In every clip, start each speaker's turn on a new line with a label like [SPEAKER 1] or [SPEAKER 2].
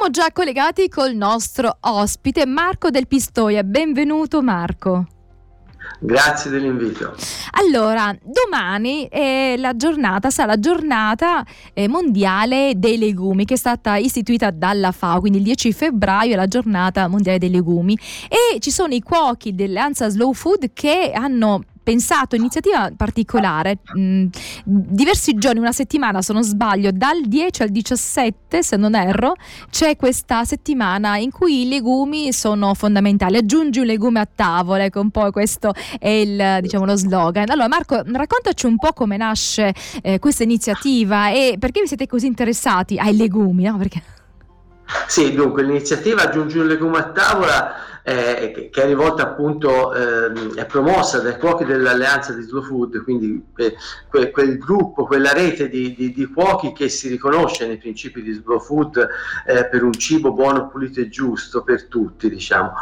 [SPEAKER 1] siamo già collegati col nostro ospite Marco Del Pistoia. Benvenuto Marco.
[SPEAKER 2] Grazie dell'invito.
[SPEAKER 1] Allora, domani è la giornata, sarà la giornata eh, mondiale dei legumi che è stata istituita dalla FAO, quindi il 10 febbraio è la giornata mondiale dei legumi e ci sono i cuochi dell'Anza Slow Food che hanno pensato iniziativa particolare. Mm, diversi giorni, una settimana se non sbaglio, dal 10 al 17, se non erro, c'è questa settimana in cui i legumi sono fondamentali. Aggiungi un legume a tavola, ecco un po' questo è il, diciamo, lo slogan. Allora Marco, raccontaci un po' come nasce eh, questa iniziativa e perché vi siete così interessati ai legumi, no? Perché...
[SPEAKER 2] Sì, dunque l'iniziativa Aggiungi un legume a tavola eh, che è rivolta appunto, eh, è promossa dai cuochi dell'alleanza di Slow Food, quindi que, que, quel gruppo, quella rete di, di, di, cuochi che si riconosce nei principi di Slow Food eh, per un cibo buono, pulito e giusto per tutti, diciamo.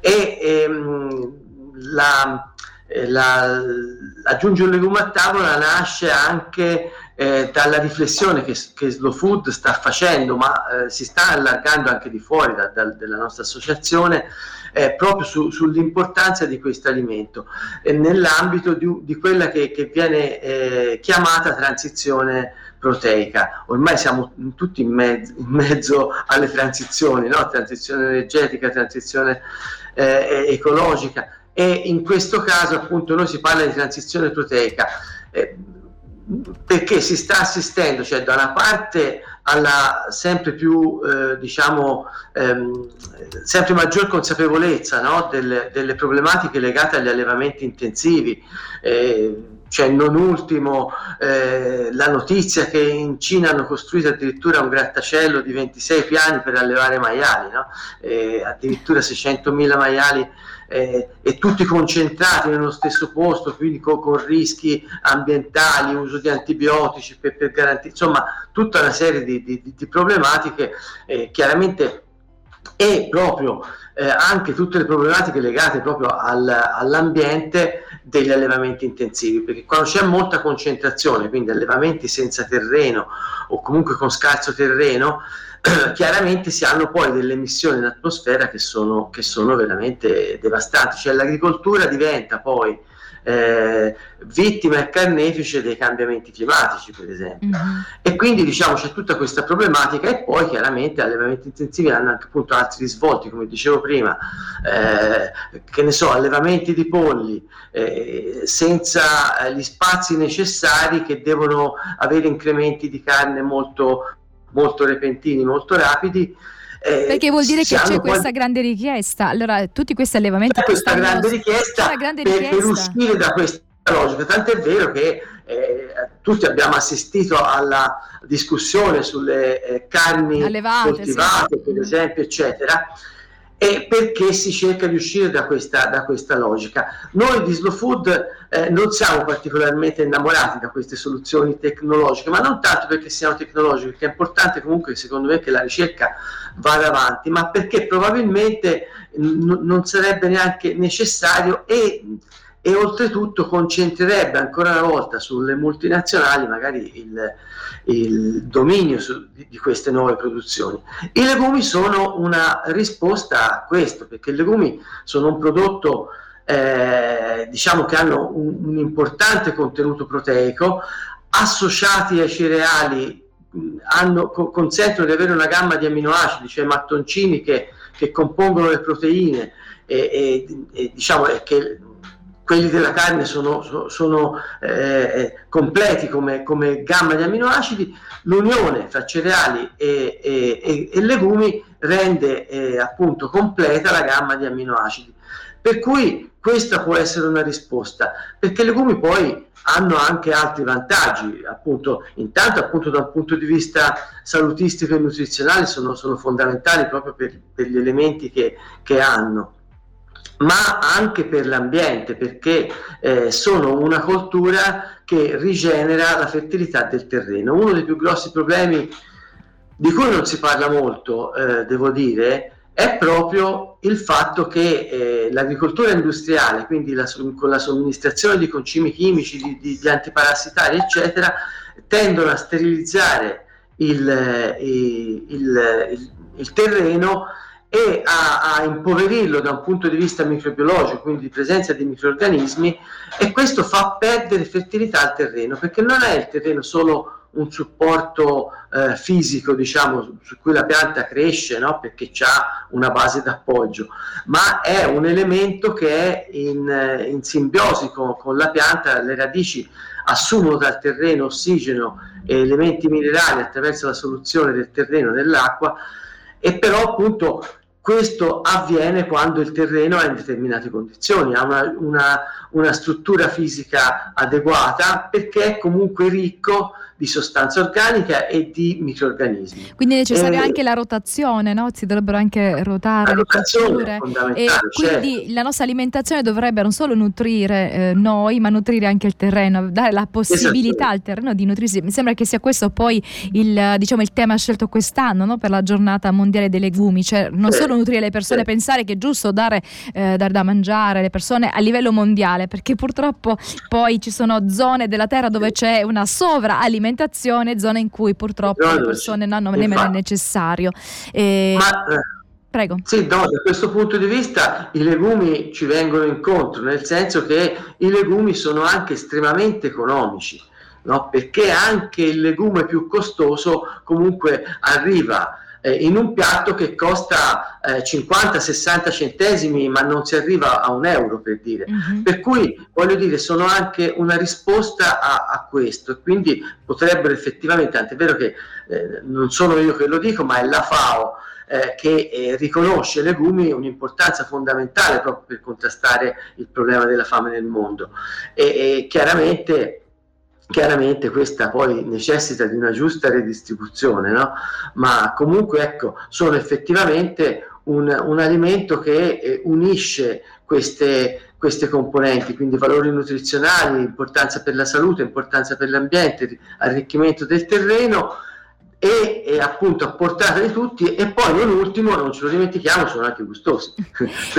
[SPEAKER 2] E ehm, la, eh, la, aggiunge un legume a tavola nasce anche eh, dalla riflessione che, che, Slow Food sta facendo, ma eh, si sta allargando anche di fuori da, da, della nostra associazione, eh, proprio su, sull'importanza di questo alimento nell'ambito di, di, quella che, che viene eh, chiamata transizione proteica. Ormai siamo tutti in mezzo, in mezzo alle transizioni, no? transizione energetica, transizione eh, ecologica e in questo caso appunto noi si parla di transizione proteica. Eh, perché si sta assistendo, cioè da una parte alla sempre più, eh, diciamo, ehm, sempre maggior consapevolezza no? delle, delle, problematiche legate agli allevamenti intensivi. Eh, cioè non ultimo eh, la notizia che in Cina hanno costruito addirittura un grattacielo di 26 piani per allevare maiali, no? eh, addirittura 600.000 maiali eh, e tutti concentrati nello stesso posto, quindi con, con rischi ambientali, uso di antibiotici per, per, garantire, insomma tutta una serie di, di, di problematiche eh, chiaramente e proprio eh, anche tutte le problematiche legate proprio al, all'ambiente degli allevamenti intensivi, perché quando c'è molta concentrazione, quindi allevamenti senza terreno o comunque con scarso terreno, chiaramente si hanno poi delle emissioni in atmosfera che sono, che sono veramente devastanti, cioè l'agricoltura diventa poi eh, vittima e carnefice dei cambiamenti climatici, per esempio. Mm-hmm. E quindi diciamo c'è tutta questa problematica e poi chiaramente allevamenti intensivi hanno anche appunto altri risvolti, come dicevo prima, eh, che ne so, allevamenti di polli eh, senza gli spazi necessari che devono avere incrementi di carne molto molto repentini, molto rapidi.
[SPEAKER 1] Eh, Perché vuol dire che c'è questa grande richiesta. Allora, tutti questi allevamenti...
[SPEAKER 2] C'è questa stanno... grande richiesta, grande per, richiesta per uscire da questa logica. Tant'è vero che eh, tutti abbiamo assistito alla discussione sulle eh, carni Allevate, coltivate, sì. per esempio, eccetera e perché si cerca di uscire da questa, da questa logica. Noi di Slow Food eh, non siamo particolarmente innamorati da queste soluzioni tecnologiche, ma non tanto perché siano tecnologiche, perché è importante comunque secondo me che la ricerca vada avanti, ma perché probabilmente n- non sarebbe neanche necessario e e oltretutto concentrerebbe ancora una volta sulle multinazionali magari il, il dominio su, di, di, queste nuove produzioni. I legumi sono una risposta a questo, perché i legumi sono un prodotto eh, diciamo che hanno un, un, importante contenuto proteico, associati ai cereali hanno, consentono di avere una gamma di aminoacidi, cioè mattoncini che, che compongono le proteine e, e, e diciamo che quelli della carne sono, sono eh, eh, completi come, come, gamma di aminoacidi, l'unione fra cereali e, e, e legumi rende eh, appunto completa la gamma di aminoacidi. Per cui questa può essere una risposta, perché i legumi poi hanno anche altri vantaggi, appunto, intanto appunto da un punto di vista salutistico e nutrizionale sono, sono fondamentali proprio per, per, gli elementi che, che hanno ma anche per l'ambiente, perché eh, sono una coltura che rigenera la fertilità del terreno. Uno dei più grossi problemi di cui non si parla molto, eh, devo dire, è proprio il fatto che eh, l'agricoltura industriale, quindi la, con la somministrazione di concimi chimici, di, di, di antiparassitari, eccetera, tendono a sterilizzare il, il, il, il il terreno e a, a, impoverirlo da un punto di vista microbiologico, quindi di presenza di microorganismi, e questo fa perdere fertilità al terreno, perché non è il terreno solo un supporto eh, fisico, diciamo, su cui la pianta cresce, no? perché ha una base d'appoggio, ma è un elemento che è in, in simbiosi con, con la pianta, le radici assumono dal terreno ossigeno e elementi minerali attraverso la soluzione del terreno nell'acqua e però appunto questo avviene quando il terreno è in determinate condizioni, ha una, una, una struttura fisica adeguata perché è comunque ricco di sostanza organica e di microorganismi.
[SPEAKER 1] Quindi è necessaria eh, anche la rotazione, no? si dovrebbero anche ruotare le culture. E quindi certo. la nostra alimentazione dovrebbe non solo nutrire eh, noi, ma nutrire anche il terreno, dare la possibilità al terreno di nutrirsi. Mi sembra che sia questo poi il, diciamo, il tema scelto quest'anno no? per la giornata mondiale dei legumi, cioè non sì. solo nutrire le persone, sì. pensare che è giusto dare, eh, dare da mangiare alle persone a livello mondiale, perché purtroppo poi ci sono zone della terra dove c'è una sovra-alimentazione alimentazione, zone in cui purtroppo no, le persone non hanno nemmeno il necessario. E... Ma,
[SPEAKER 2] eh, Prego. Sì, no, da questo punto di vista i legumi ci vengono incontro, nel senso che i legumi sono anche estremamente economici, no? perché anche il legume più costoso comunque arriva eh, in un piatto che costa eh, 50-60 centesimi ma non si arriva a un euro per dire. Uh-huh. Per cui voglio dire sono anche una risposta a, a questo e quindi potrebbero effettivamente, anche è vero che eh, non sono io che lo dico ma è la FAO eh, che eh, riconosce ai legumi un'importanza fondamentale proprio per contrastare il problema della fame nel mondo e, e chiaramente Chiaramente questa poi necessita di una giusta redistribuzione, no? ma comunque ecco, sono effettivamente un, un alimento che eh, unisce queste, queste componenti, quindi valori nutrizionali, importanza per la salute, importanza per l'ambiente, arricchimento del terreno e, e, appunto a portata di tutti e poi non ultimo non ce lo dimentichiamo sono anche gustosi.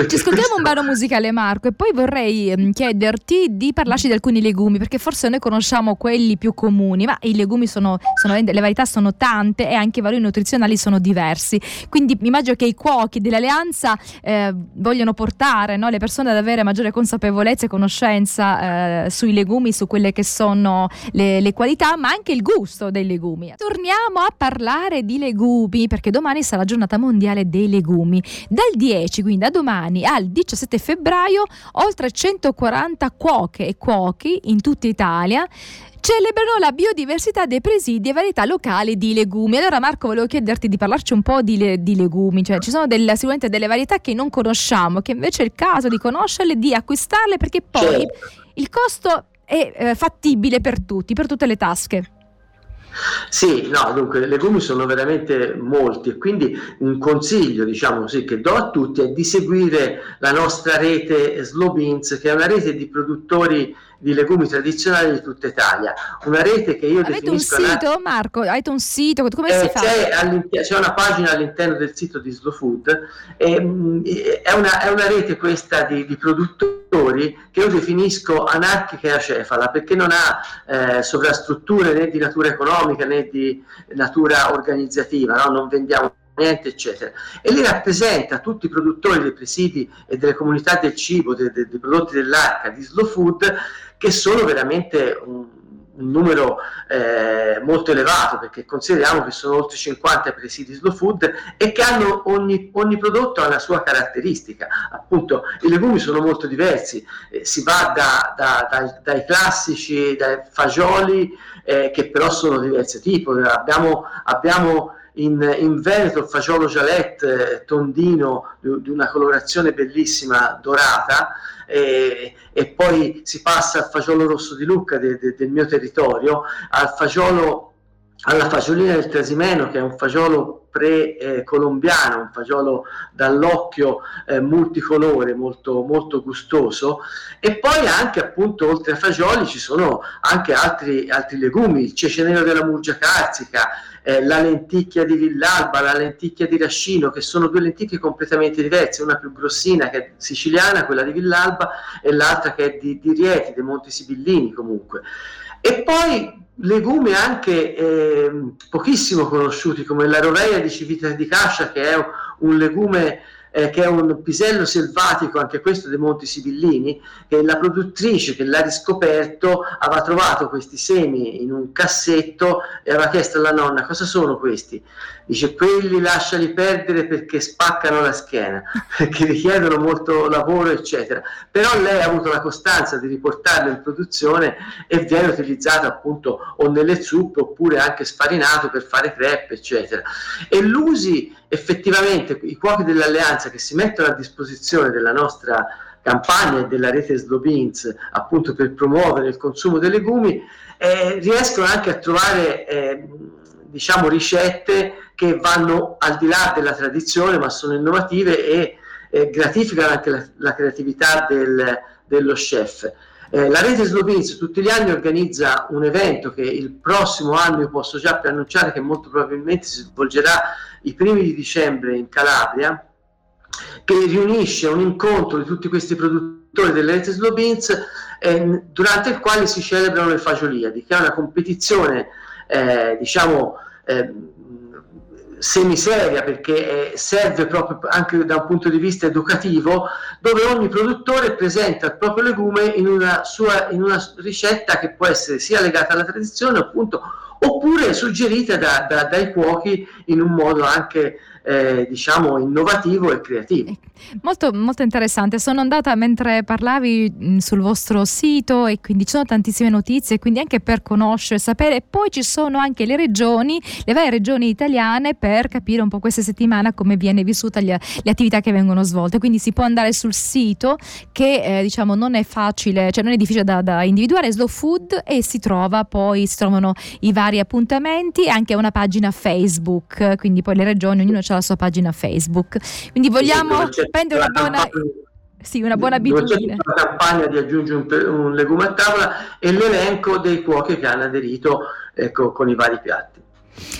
[SPEAKER 1] Ci ascoltiamo un brano musicale Marco e poi vorrei ehm, chiederti di parlarci di alcuni legumi perché forse noi conosciamo quelli più comuni ma i legumi sono, sono le varietà sono tante e anche i valori nutrizionali sono diversi. Quindi immagino che i cuochi dell'alleanza eh, vogliono portare no, le persone ad avere maggiore consapevolezza e conoscenza eh, sui legumi su quelle che sono le, le qualità ma anche il gusto dei legumi. Torniamo a parlare di legumi perché domani sarà la giornata mondiale dei legumi. Dal 10, quindi da domani al 17 febbraio, oltre 140 cuoche e cuochi in tutta Italia celebrano la biodiversità dei presidi e varietà locali di legumi. Allora Marco volevo chiederti di parlarci un po' di, le, di legumi, cioè ci sono del, sicuramente delle varietà che non conosciamo, che invece è il caso di conoscerle, di acquistarle perché poi certo. il costo è eh, fattibile per tutti, per tutte le tasche.
[SPEAKER 2] Sì, no, dunque i legumi sono veramente molti e quindi un consiglio, diciamo così, che do a tutti è di seguire la nostra rete Slow Beans, che è una rete di produttori di legumi tradizionali di tutta Italia. Una rete che io
[SPEAKER 1] Avete
[SPEAKER 2] definisco...
[SPEAKER 1] un sito, Marco? Avete un sito? Come eh, si fa?
[SPEAKER 2] C'è, c'è, una pagina all'interno del sito di Slow Food, e, mm, è, una, è, una, rete questa di, di, produttori che io definisco anarchica e acefala, perché non ha eh, sovrastrutture né di natura economica né di natura organizzativa, no? non vendiamo eccetera. E li rappresenta tutti i produttori dei presidi e delle comunità del cibo, dei, dei, dei prodotti dell'arca, di Slow Food, che sono veramente un, un numero eh, molto elevato perché consideriamo che sono oltre 50 presidi slow food e che hanno ogni, ogni prodotto ha una sua caratteristica. Appunto i legumi sono molto diversi. Eh, si va da, da, dai, dai, classici dai fagioli eh, che però sono di diverso tipo. Abbiamo, abbiamo in, in Veneto fagiolo gialette eh, tondino di, di una colorazione bellissima dorata e, e, poi si passa al fagiolo rosso di Lucca de, de, del mio territorio, al fagiolo, alla fagiolina del Trasimeno che è un fagiolo pre-colombiano, un fagiolo dall'occhio eh, multicolore, molto, molto gustoso e poi anche appunto oltre ai fagioli ci sono anche altri, altri legumi, il cece nero della Murgia Carsica, eh, la lenticchia di Villalba, la lenticchia di Rascino, che sono due lenticchie completamente diverse, una più grossina che è siciliana, quella di Villalba, e l'altra che è di, di Rieti, dei Monti Sibillini comunque. E poi legumi anche eh, pochissimo conosciuti come la roveia di civita di cascia che è un legume eh, che è un pisello selvatico, anche questo dei Monti Sibillini, che la produttrice che l'ha riscoperto aveva trovato questi semi in un cassetto e aveva chiesto alla nonna cosa sono questi. Dice quelli lasciali perdere perché spaccano la schiena, perché richiedono molto lavoro, eccetera. Però lei ha avuto la costanza di riportarlo in produzione e viene utilizzato appunto o nelle zuppe oppure anche sfarinato per fare crepe, eccetera. E l'usi effettivamente i cuochi dell'alleanza che si mettono a disposizione della nostra campagna e della rete Slobins appunto per promuovere il consumo dei legumi eh, riescono anche a trovare eh, diciamo ricette che vanno al di là della tradizione ma sono innovative e eh, gratificano anche la, la creatività del, dello chef. Eh, la rete Slobins tutti gli anni organizza un evento che il prossimo anno io posso già preannunciare che molto probabilmente si svolgerà i primi di dicembre in Calabria, che riunisce un incontro di tutti questi produttori delle reti Slobins eh, durante il quale si celebrano le fagioliadi, che è una competizione eh, diciamo eh, semiseria perché serve proprio anche da un punto di vista educativo dove ogni produttore presenta il proprio legume in una, sua, in una ricetta che può essere sia legata alla tradizione appunto oppure suggerita da, da, dai cuochi in un modo anche eh, diciamo innovativo e creativo.
[SPEAKER 1] Molto, molto interessante, sono andata mentre parlavi mh, sul vostro sito e quindi ci sono tantissime notizie, quindi anche per conoscere, sapere, poi ci sono anche le regioni, le varie regioni italiane per capire un po' questa settimana come viene vissuta gli, le attività che vengono svolte, quindi si può andare sul sito che eh, diciamo non è facile, cioè non è difficile da, da individuare, Slow Food e si trova poi, si trovano i vari appuntamenti e anche una pagina Facebook, quindi poi le regioni, ognuno ha la sua pagina Facebook. Quindi vogliamo prendere una buona... Sì, una buona abitudine.
[SPEAKER 2] La campagna di aggiungere un, un legume a tavola e l'elenco dei cuochi che hanno aderito ecco, con i vari piatti.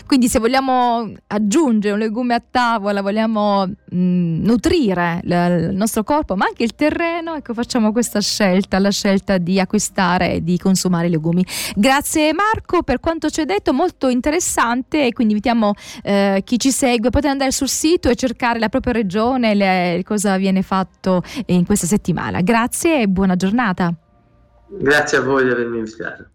[SPEAKER 1] Quindi se vogliamo aggiungere un legume a tavola, vogliamo mh, mm, nutrire l- il nostro corpo, ma anche il terreno, ecco facciamo questa scelta, la scelta di acquistare e di consumare i legumi. Grazie Marco per quanto ci hai detto, molto interessante e quindi invitiamo eh, chi ci segue a poter andare sul sito e cercare la propria regione, le, cosa viene fatto in questa settimana. Grazie e buona giornata.
[SPEAKER 2] Grazie a voi di avermi invitato.